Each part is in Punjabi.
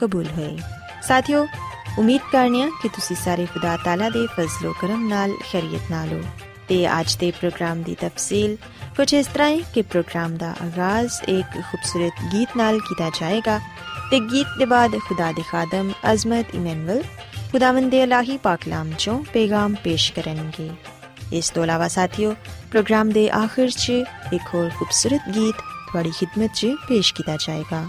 ਕਬੂਲ ਹੋਏ ਸਾਥਿਓ ਉਮੀਦ ਕਰਨੀਆ ਕਿ ਤੁਸੀਂ ਸਾਰੇ ਖੁਦਾ ਤਾਲਾ ਦੇ ਫਜ਼ਲੋ ਕਰਮ ਨਾਲ ਖੈਰੀਅਤ ਨਾਲ ਹੋ ਤੇ ਅੱਜ ਦੇ ਪ੍ਰੋਗਰਾਮ ਦੀ ਤਫਸੀਲ ਕੁਝ ਇਸ ਤਰ੍ਹਾਂ ਹੈ ਕਿ ਪ੍ਰੋਗਰਾਮ ਦਾ ਆਗਾਜ਼ ਇੱਕ ਖੂਬਸੂਰਤ ਗੀਤ ਨਾਲ ਕੀਤਾ ਜਾਏਗਾ ਤੇ ਗੀਤ ਦੇ ਬਾਅਦ ਖੁਦਾ ਦੇ ਖਾਦਮ ਅਜ਼ਮਤ ਇਮਨੁਅਲ ਖੁਦਾਵੰਦ ਦੇ ਇਲਾਹੀ ਪਾਕਲਾਮ ਚੋਂ ਪੈਗਾਮ ਪੇਸ਼ ਕਰਨਗੇ ਇਸ ਤੋਂ ਇਲਾਵਾ ਸਾਥੀਓ ਪ੍ਰੋਗਰਾਮ ਦੇ ਆਖਿਰ 'ਚ ਇੱਕ ਹੋਰ ਖੂਬਸੂਰਤ ਗੀਤ ਤੁਹਾਡੀ ਖidmat 'ਚ ਪੇਸ਼ ਕੀਤਾ ਜਾਏਗਾ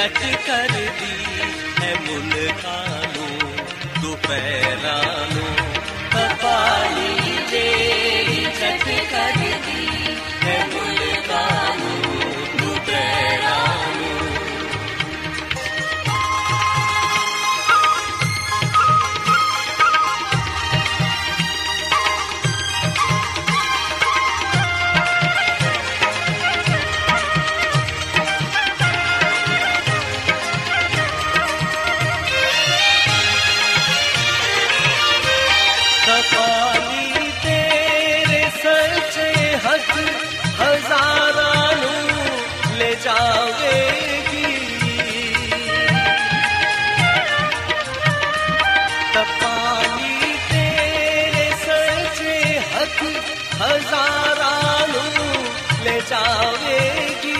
ਜੱਜ ਕਰਦੀ ਹੈ ਮੁਲਕਾਂ ਨੂੰ ਦੁਪਹਿਰਾਂ ਨੂੰ ਕਪਾਲੀ ਤੇਰੀ ਜੱਜ ਕਰਦੀ ਹੈ ਹਜ਼ਾਰਾਂ ਨੂੰ ਲੈ ਜਾਵੇਗੀ।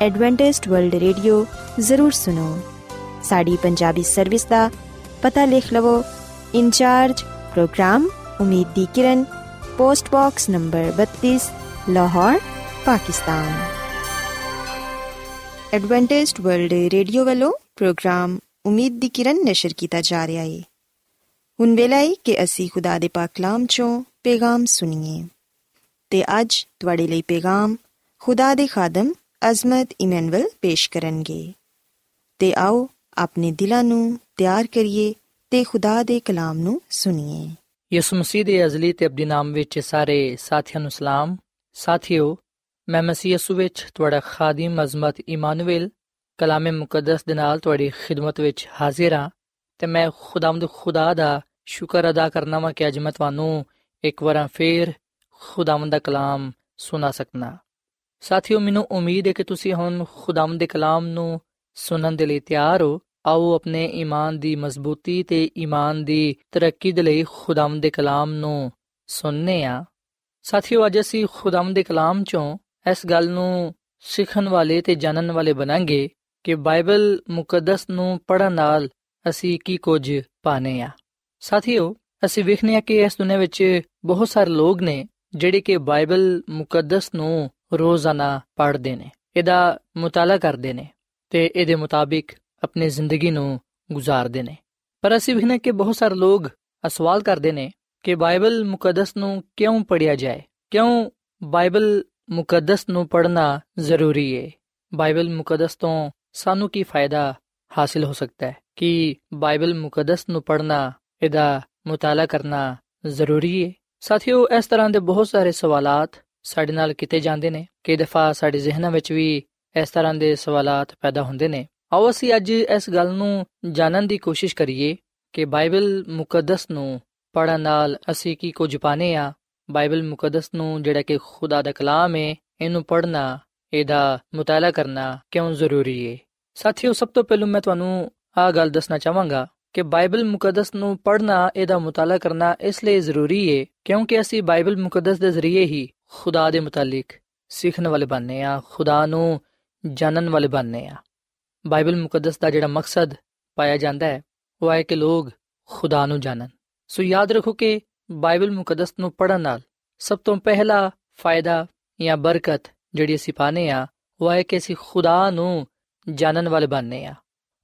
ਐਡਵੈਂਟਿਸਟ ਵਰਲਡ ਰੇਡੀਓ ਜ਼ਰੂਰ ਸੁਨੋ ਸਾਡੀ ਪੰਜਾਬੀ ਸਰਵਿਸ ਦਾ ਪਤਾ ਲਿਖ ਲਵੋ ਇੰਚਾਰਜ ਪ੍ਰੋਗਰਾਮ ਉਮੀਦ ਦੀ ਕਿਰਨ post box number 32 Lahore Pakistan Adventist World Radio ਵੱਲੋਂ ਪ੍ਰੋਗਰਾਮ ਉਮੀਦ ਦੀ ਕਿਰਨ ਨਿਸ਼ਰ ਕੀਤਾ ਜਾ ਰਿਹਾ ਹੈ ਹੁਣ ਵੇਲਾ ਹੈ ਕਿ ਅਸੀਂ ਖੁਦਾ ਦੇ ਪਾਕ ਕਲਾਮ ਚੋਂ ਪੈਗਾਮ ਸੁਣੀਏ ਤੇ ਅੱਜ ਤੁਹਾਡੇ ਲਈ ਪੈਗਾਮ ਖੁਦਾ ਦੇ ਖਾਦਮ ਅਜ਼ਮਤ ਇਮਨੁਅਲ ਪੇਸ਼ ਕਰਨਗੇ ਤੇ ਆਓ ਆਪਣੇ ਦਿਲਾਂ ਨੂੰ ਤਿਆਰ ਕਰੀਏ ਤੇ ਖੁਦਾ ਦੇ ਕਲਾਮ ਨੂੰ ਸੁਣੀਏ ਯਿਸੂ ਮਸੀਹ ਦੇ ਅਜ਼ਲੀ ਤੇ ਅਬਦੀ ਨਾਮ ਵਿੱਚ ਸਾਰੇ ਸਾਥੀਆਂ ਨੂੰ ਸਲਾਮ ਸਾਥਿਓ ਮੈਂ ਮਸੀਹ ਯਿਸੂ ਵਿੱਚ ਤੁਹਾਡਾ ਖਾਦਮ ਅਜ਼ਮਤ ਇਮਾਨੁਅਲ ਕਲਾਮੇ ਮੁਕੱਦਸ ਦੇ ਨਾਲ ਤੁਹਾਡੀ ਖਿਦਮਤ ਵਿੱਚ ਹਾਜ਼ਰ ਹਾਂ ਤੇ ਮੈਂ ਖੁਦਾਵੰਦ ਖੁਦਾ ਦਾ ਸ਼ੁਕਰ ਅਦਾ ਕਰਨਾ ਵਾਂ ਕਿ ਅੱਜ ਮੈਂ ਤੁਹਾਨੂੰ ਇੱਕ ਵਾਰ ਫੇਰ ਖੁਦਾਵੰਦ ਦਾ ਕਲਾਮ ਸੁਣਾ ਸਕਣਾ ਸਾਥਿਓ, ਮੈਨੂੰ ਉਮੀਦ ਹੈ ਕਿ ਤੁਸੀਂ ਹੁਣ ਖੁਦਾਵੰਦ ਦੇ ਕਲਾਮ ਨੂੰ ਸੁਣਨ ਦੇ ਲਈ ਤਿਆਰ ਹੋ। ਆਓ ਆਪਣੇ ਈਮਾਨ ਦੀ ਮਜ਼ਬੂਤੀ ਤੇ ਈਮਾਨ ਦੀ ਤਰੱਕੀ ਦੇ ਲਈ ਖੁਦਾਵੰਦ ਦੇ ਕਲਾਮ ਨੂੰ ਸੁਣਨੇ ਆ। ਸਾਥੀਓ, ਅੱਜ ਅਸੀਂ ਖੁਦਾਵੰਦ ਦੇ ਕਲਾਮ ਚੋਂ ਇਸ ਗੱਲ ਨੂੰ ਸਿੱਖਣ ਵਾਲੇ ਤੇ ਜਾਣਨ ਵਾਲੇ ਬਣਾਂਗੇ ਕਿ ਬਾਈਬਲ ਮੁਕੱਦਸ ਨੂੰ ਪੜ੍ਹਨ ਨਾਲ ਅਸੀਂ ਕੀ ਕੁਝ ਪਾਣੇ ਆ। ਸਾਥੀਓ, ਅਸੀਂ ਵੇਖਨੇ ਆ ਕਿ ਇਸ ਦੁਨੀਆਂ ਵਿੱਚ ਬਹੁਤ ਸਾਰੇ ਲੋਕ ਨੇ ਜਿਹੜੇ ਕਿ ਬਾਈਬਲ ਮੁਕੱਦਸ ਨੂੰ ਰੋਜ਼ਾਨਾ ਪੜ੍ਹਦੇ ਨੇ, ਇਹਦਾ ਮੁਤਾਲਾ ਕਰਦੇ ਨੇ ਤੇ ਇਹਦੇ ਮੁਤਾਬਿਕ ਆਪਣੀ ਜ਼ਿੰਦਗੀ ਨੂੰ ਗੁਜ਼ਾਰਦੇ ਨੇ। ਪਰ ਅਸੀਂ ਵੇਖਨੇ ਕਿ ਬਹੁਤ ਸਾਰੇ ਲੋਕ ਇਹ ਸਵਾਲ ਕਰਦੇ ਨੇ ਕਿ ਬਾਈਬਲ ਮੁਕੱਦਸ ਨੂੰ ਕਿਉਂ ਪੜ੍ਹਿਆ ਜਾਏ? ਕਿਉਂ ਬਾਈਬਲ ਮੁਕੱਦਸ ਨੂੰ ਪੜ੍ਹਨਾ ਜ਼ਰੂਰੀ ਹੈ ਬਾਈਬਲ ਮੁਕੱਦਸ ਤੋਂ ਸਾਨੂੰ ਕੀ ਫਾਇਦਾ ਹਾਸਿਲ ਹੋ ਸਕਦਾ ਹੈ ਕਿ ਬਾਈਬਲ ਮੁਕੱਦਸ ਨੂੰ ਪੜ੍ਹਨਾ, ਇਹਦਾ ਮੁਤਾਲਾ ਕਰਨਾ ਜ਼ਰੂਰੀ ਹੈ ਸਾਥੀਓ, ਇਸ ਤਰ੍ਹਾਂ ਦੇ ਬਹੁਤ ਸਾਰੇ ਸਵਾਲਾਤ ਸਾਡੇ ਨਾਲ ਕੀਤੇ ਜਾਂਦੇ ਨੇ, ਕਈ ਦਫਾ ਸਾਡੇ ਜ਼ਿਹਨਾਂ ਵਿੱਚ ਵੀ ਇਸ ਤਰ੍ਹਾਂ ਦੇ ਸਵਾਲਾਤ ਪੈਦਾ ਹੁੰਦੇ ਨੇ। ਆਓ ਅਸੀਂ ਅੱਜ ਇਸ ਗੱਲ ਨੂੰ ਜਾਣਨ ਦੀ ਕੋਸ਼ਿਸ਼ ਕਰੀਏ ਕਿ ਬਾਈਬਲ ਮੁਕੱਦਸ ਨੂੰ ਪੜ੍ਹਨ ਨਾਲ ਅਸੀਂ ਕੀ ਕੁਝ ਪਾਣੇ ਆ। ਬਾਈਬਲ ਮੁਕੱਦਸ ਨੂੰ ਜਿਹੜਾ ਕਿ ਖੁਦਾ ਦਾ ਕਲਾਮ ਹੈ ਇਹਨੂੰ ਪੜ੍ਹਨਾ, ਇਹਦਾ ਮੁਤਾਲਾ ਕਰਨਾ ਕਿਉਂ ਜ਼ਰੂਰੀ ਹੈ ਸਾਥੀਓ, ਸਭ ਤੋਂ ਪਹਿਲਾਂ ਮੈਂ ਤੁਹਾਨੂੰ ਆਹ ਗੱਲ ਦੱਸਣਾ ਚਾਹਾਂਗਾ ਕਿ ਬਾਈਬਲ ਮੁਕੱਦਸ ਨੂੰ ਪੜ੍ਹਨਾ, ਇਹਦਾ ਮੁਤਾਲਾ ਕਰਨਾ ਇਸ ਲਈ ਜ਼ਰੂਰੀ ਹੈ ਕਿਉਂਕਿ ਅਸੀਂ ਬਾਈਬਲ ਮੁਕੱਦਸ ਦੇ ਜ਼ਰੀਏ ਹੀ ਖੁਦਾ ਦੇ ਮੁਤਾਲਿਕ ਸਿੱਖਣ ਵਾਲੇ ਬਣਨੇ ਆ, ਖੁਦਾ ਨੂੰ ਜਾਣਨ ਵਾਲੇ ਬਣਨੇ ਆ। ਬਾਈਬਲ ਮੁਕੱਦਸ ਦਾ ਜਿਹੜਾ ਮਕਸਦ ਪਾਇਆ ਜਾਂਦਾ ਹੈ, ਉਹ ਹੈ ਕਿ ਲੋਕ ਖੁਦਾ ਨੂੰ ਜਾਣਨ। ਸੋ ਯਾਦ ਰੱਖੋ ਕਿ ਬਾਈਬਲ ਮੁਕੱਦਸ ਨੂੰ ਪੜ੍ਹਨ ਨਾਲ ਸਭ ਤੋਂ ਪਹਿਲਾ ਫਾਇਦਾ ਜਾਂ ਬਰਕਤ ਜਿਹੜੀ ਅਸੀਂ ਪਾਣੇ ਆ ਉਹ ਹੈ ਕਿ ਅਸੀਂ ਖੁਦਾ ਨੂੰ ਜਾਣਨ ਵਾਲੇ ਬਣਨੇ ਆ।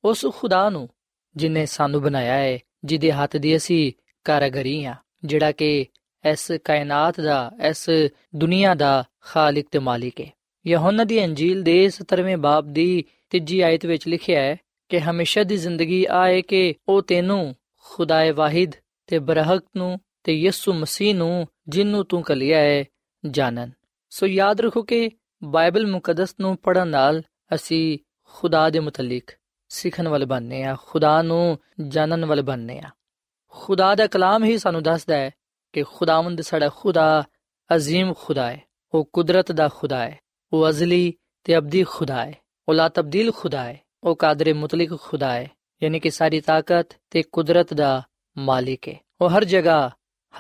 ਉਸ ਖੁਦਾ ਨੂੰ ਜਿਨੇ ਸਾਨੂੰ ਬਣਾਇਆ ਹੈ, ਜਿਹਦੇ ਹੱਥ ਦੀ ਅਸੀਂ ਕਾਰਗਰੀ ਆ ਜਿਹੜਾ ਕਿ ਇਸ ਕਾਇਨਾਤ ਦਾ, ਇਸ ਦੁਨੀਆ ਦਾ ਖਾਲਕ ਤੇ ਮਾਲਿਕ ਹੈ। ਯਹੋਨਾ ਦੀ ਅੰਜੀਲ ਦੇ 17ਵੇਂ ਬਾਬ ਦੀ ਤੀਜੀ ਆਇਤ ਵਿੱਚ ਲਿਖਿਆ ਹੈ ਕਿ ਹਮੇਸ਼ਾ ਦੀ ਜ਼ਿੰਦਗੀ ਆਏ ਕਿ ਉਹ ਤੈਨੂੰ ਖੁਦਾਏ ਵਾਹਿਦ ਤੇ ਬਰਹਕ ਨੂੰ ਤੇ ਯਿਸੂ ਮਸੀਹ ਨੂੰ, ਜਿੰਨੂੰ ਤੂੰ ਕਲਿਆ ਹੈ, ਜਾਣਨ। ਸੋ ਯਾਦ ਰੱਖੋ ਕਿ ਬਾਈਬਲ ਮੁਕੱਦਸ ਨੂੰ ਪੜਨ ਨਾਲ ਅਸੀਂ ਖੁਦਾ ਦੇ ਮੁਤਲਕ, ਸਿੱਖਣ ਵਾਲੇ ਬਣਨੇ ਆ, ਖੁਦਾ ਨੂੰ ਜਾਣਨ ਵਾਲੇ ਬਣਨੇ ਆ। ਖੁਦਾ ਦਾ ਕਲਾਮ ਹੀ ਸਾਨੂੰ ਦੱਸਦਾ ਹੈ ਕਿ ਖੁਦਾਵੰਦ ਸਾਡਾ ਖੁਦਾ, ਅਜ਼ੀਮ ਖੁਦਾ ਹੈ, ਉਹ ਕੁਦਰਤ ਦਾ ਖੁਦਾ ਹੈ, ਉਹ ਅਜ਼ਲੀ ਤੇ ਅਬਦੀ ਖੁਦਾ ਹੈ, ਉਹ ਲਾ ਤਬਦੀਲ ਖੁਦਾ ਹੈ, ਉਹ ਕਾਦਰ ਮੁਤਲਕ ਖੁਦਾ ਹੈ, ਯਾਨੀ ਕਿ ਸਾਰੀ ਤਾਕਤ ਤੇ ਕੁਦਰਤ ਦਾ ਮਾਲਿਕ ਹੈ। ਉਹ ਹਰ ਜਗ੍ਹਾ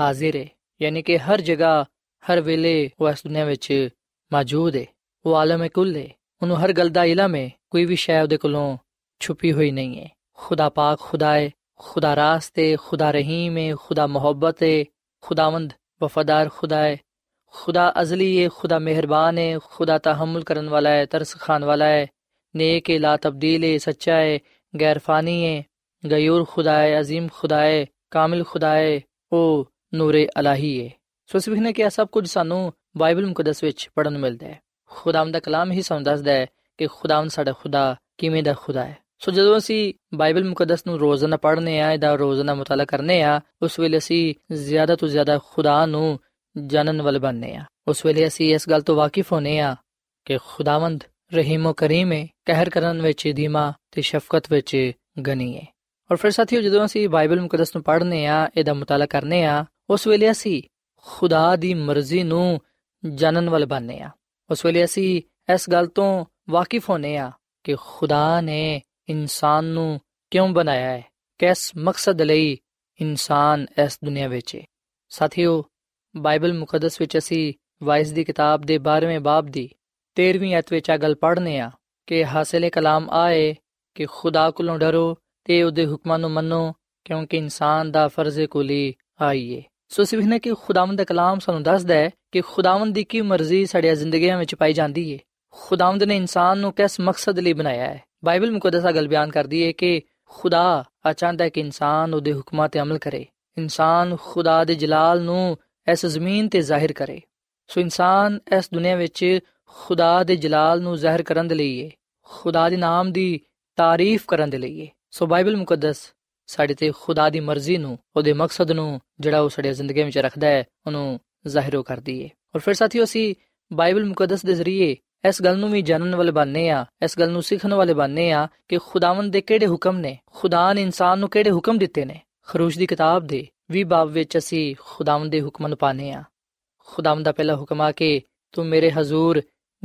ਹਾਜ਼ਰ ਹੈ, ਯਾਨੀ ਕਿ ਹਰ ਜਗ੍ਹਾ, ਹਰ ਵੇਲੇ ਉਹ ਇਸ ਦੁਨੀਆਂ ਵਿੱਚ ਮੌਜੂਦ ਹੈ, ਉਹ ਆਲਮ ਕੁੱਲ ਹੈ, ਉਹਨੂੰ ਹਰ ਗੱਲ ਦਾ ਇਲਮ ਹੈ, ਕੋਈ ਵੀ ਸ਼ੈ ਉਹਦੇ ਕੋਲੋਂ ਛੁਪੀ ਹੋਈ ਨਹੀਂ ਹੈ। ਖੁਦਾ ਪਾਕ ਖੁਦਾ ਹੈ, ਖੁਦਾ ਰਾਸਤ ਹੈ ਖੁਦਾ ਰਹੀਮ ਹੈ, ਖੁਦਾ ਮੁਹੱਬਤ ਹੈ خداوند وفادار خدا ہے۔ خدا ازلی ہے، خدا مہربان ہے، خدا تحمل کرن والا ہے، ترس خان والا ہے۔ نیک ہے، لا تبدیل ہے، سچا ہے، غیر فانی ہے۔ غیور خدا ہے، عظیم خدا ہے، کامل خدا ہے۔ او نور الہی ہے۔ سو اس ਵੇਖਨੇ ਕਿ سب کچھ سانو بائبل مقدس وچ پڑھن ملدا ہے۔ خداوند ਹੈ ਖੁਦਾਵੰਦ ਦਾ ਕਲਾਮ ہے کہ خداوند ساڈا خدا کیویں دا خدا ہے۔ ਸੋ ਜਦੋਂ ਅਸੀਂ ਬਾਈਬਲ ਮੁਕੱਦਸ ਨੂੰ ਰੋਜ਼ਾਨਾ ਪੜ੍ਹਨੇ ਆ, ਇਹਦਾ ਰੋਜ਼ਾਨਾ ਮੁਤਾਲਾ ਕਰਨੇ ਆ, ਉਸ ਵੇਲੇ ਅਸੀਂ ਜ਼ਿਆਦਾ ਤੋਂ ਜ਼ਿਆਦਾ ਖੁਦਾ ਨੂੰ ਜਾਣਨ ਵਾਲੇ ਬਣਨੇ ਆ। ਉਸ ਵੇਲੇ ਅਸੀਂ ਇਸ ਗੱਲ ਤੋਂ ਵਾਕਿਫ ਹੋਨੇ ਆ ਕਿ ਖੁਦਾਵੰਦ ਰਹੀਮੋ ਕਰੀਮ ਹੈ ਕਹਿਰ ਕਰਨ ਵਿੱਚ ਧੀਮਾ ਤੇ ਸ਼ਫਕਤ ਵਿੱਚ ਗਨੀ ਹੈ ਔਰ ਫਿਰ ਸਾਥੀਓ, ਜਦੋਂ ਅਸੀਂ ਬਾਈਬਲ ਮੁਕੱਦਸ ਨੂੰ ਪੜ੍ਹਨੇ ਆ, ਇਹਦਾ ਮੁਤਾਲਾ ਕਰਨੇ ਆ, ਉਸ ਵੇਲੇ ਅਸੀਂ ਖੁਦਾ ਦੀ ਮਰਜ਼ੀ ਨੂੰ ਜਾਣਨ ਵਾਲੇ ਬਣਨੇ ਆ। ਉਸ ਵੇਲੇ ਅਸੀਂ ਇਸ ਗੱਲ ਤੋਂ ਵਾਕਿਫ ਹੋਨੇ ਆ ਕਿ ਖੁਦਾ ਨੇ ਇਨਸਾਨ ਨੂੰ ਕਿਉਂ ਬਣਾਇਆ ਹੈ? ਕਿਸ ਮਕਸਦ ਲਈ ਇਨਸਾਨ ਇਸ ਦੁਨੀਆ ਵਿੱਚ ਹੈ? ਸਾਥੀਓ, ਬਾਈਬਲ ਮੁਕੱਦਸ ਵਿੱਚ ਅਸੀਂ ਵਾਇਸ ਦੀ ਕਿਤਾਬ ਦੇ 12ਵੇਂ ਬਾਬ ਦੀ 13ਵੀਂ ਅਧ ਵਿੱਚ ਆ ਗੱਲ ਪੜ੍ਹਨੇ ਆ ਕਿ ਹਾਸਲੇ ਕਲਾਮ ਆਏ ਕਿ ਖੁਦਾ ਕੋਲੋਂ ਡਰੋ ਤੇ ਉਹਦੇ ਹੁਕਮਾਂ ਨੂੰ ਮੰਨੋ ਕਿਉਂਕਿ ਇਨਸਾਨ ਦਾ ਫਰਜ਼ ਕੁਲੀ ਆਈਏ ਸੋ ਸਿਵਹਨੇ ਕਿ ਖੁਦਾਵੰਦ ਦਾ ਕਲਾਮ ਸਾਨੂੰ ਦੱਸਦਾ ਹੈ ਕਿ ਖੁਦਾਵੰਦ ਦੀ ਕੀ ਮਰਜ਼ੀ ਸਾਡੀਆਂ ਜ਼ਿੰਦਗੀਆਂ ਵਿੱਚ ਪਾਈ ਜਾਂਦੀ ਹੈ ਖੁਦਾਵੰਦ ਨੇ ਇਨਸਾਨ ਨੂੰ ਕਿਸ ਮਕਸਦ ਲਈ ਬਣਾਇਆ ਹੈ? ਬਾਈਬਲ ਮੁਕੱਦਸ ਆ ਗੱਲ ਬਿਆਨ ਕਰਦੀ ਹੈ ਕਿ ਖੁਦਾ ਚਾਹੁੰਦਾ ਹੈ ਕਿ ਇਨਸਾਨ ਉਹਦੇ ਹੁਕਮਾਂ ਤੇ ਅਮਲ ਕਰੇ। ਇਨਸਾਨ ਖੁਦਾ ਦੇ ਜਲਾਲ ਨੂੰ ਇਸ ਜ਼ਮੀਨ ਤੇ ਜ਼ਾਹਿਰ ਕਰੇ। ਸੋ ਇਨਸਾਨ ਇਸ ਦੁਨੀਆ ਵਿੱਚ ਖੁਦਾ ਦੇ ਜਲਾਲ ਨੂੰ ਜ਼ਾਹਿਰ ਕਰਨ ਦੇ ਲਈ ਹੈ। ਖੁਦਾ ਦੇ ਨਾਮ ਦੀ ਤਾਰੀਫ ਕਰਨ ਦੇ ਲਈ ਹੈ। ਸੋ ਬਾਈਬਲ ਮੁਕੱਦਸ ਸਾਡੇ ਤੇ ਖੁਦਾ ਦੀ ਮਰਜ਼ੀ ਨੂੰ, ਉਹਦੇ ਮਕਸਦ ਨੂੰ, ਜਿਹੜਾ ਉਹ ਸਾਡੇ ਜ਼ਿੰਦਗੀ ਵਿੱਚ ਰੱਖਦਾ ਹੈ, ਉਹਨੂੰ ਜ਼ਾਹਿਰ ਕਰਦੀ ਹੈ। ਔਰ ਫਿਰ ਸਾਥੀਓ, ਅਸੀਂ ਬਾਈਬਲ ਮੁਕੱਦਸ ਦੇ ਜ਼ਰੀਏ ਇਸ ਗੱਲ ਨੂੰ ਵੀ ਜਾਣਨ ਵਾਲੇ ਬਣਨੇ ਆ, ਇਸ ਗੱਲ ਨੂੰ ਸਿੱਖਣ ਵਾਲੇ ਬਣਨੇ ਆ ਕਿ ਖੁਦਾਵੰਦ ਦੇ ਕਿਹੜੇ ਹੁਕਮ ਨੇ, ਖੁਦਾ ਨੇ ਇਨਸਾਨ ਨੂੰ ਕਿਹੜੇ ਹੁਕਮ ਦਿੱਤੇ ਨੇ। ਖਰੂਸ਼ ਦੀ ਕਿਤਾਬ ਦੇ 20 ਬਾਬ ਵਿੱਚ ਅਸੀਂ ਖੁਦਾਵੰਦ ਦੇ ਹੁਕਮਾਂ ਨੂੰ ਪਾਣੇ ਆ ਖੁਦਾਵੰਦ ਦਾ ਪਹਿਲਾ ਹੁਕਮ ਆ ਕਿ ਤੂੰ ਮੇਰੇ ਹਜ਼ੂਰ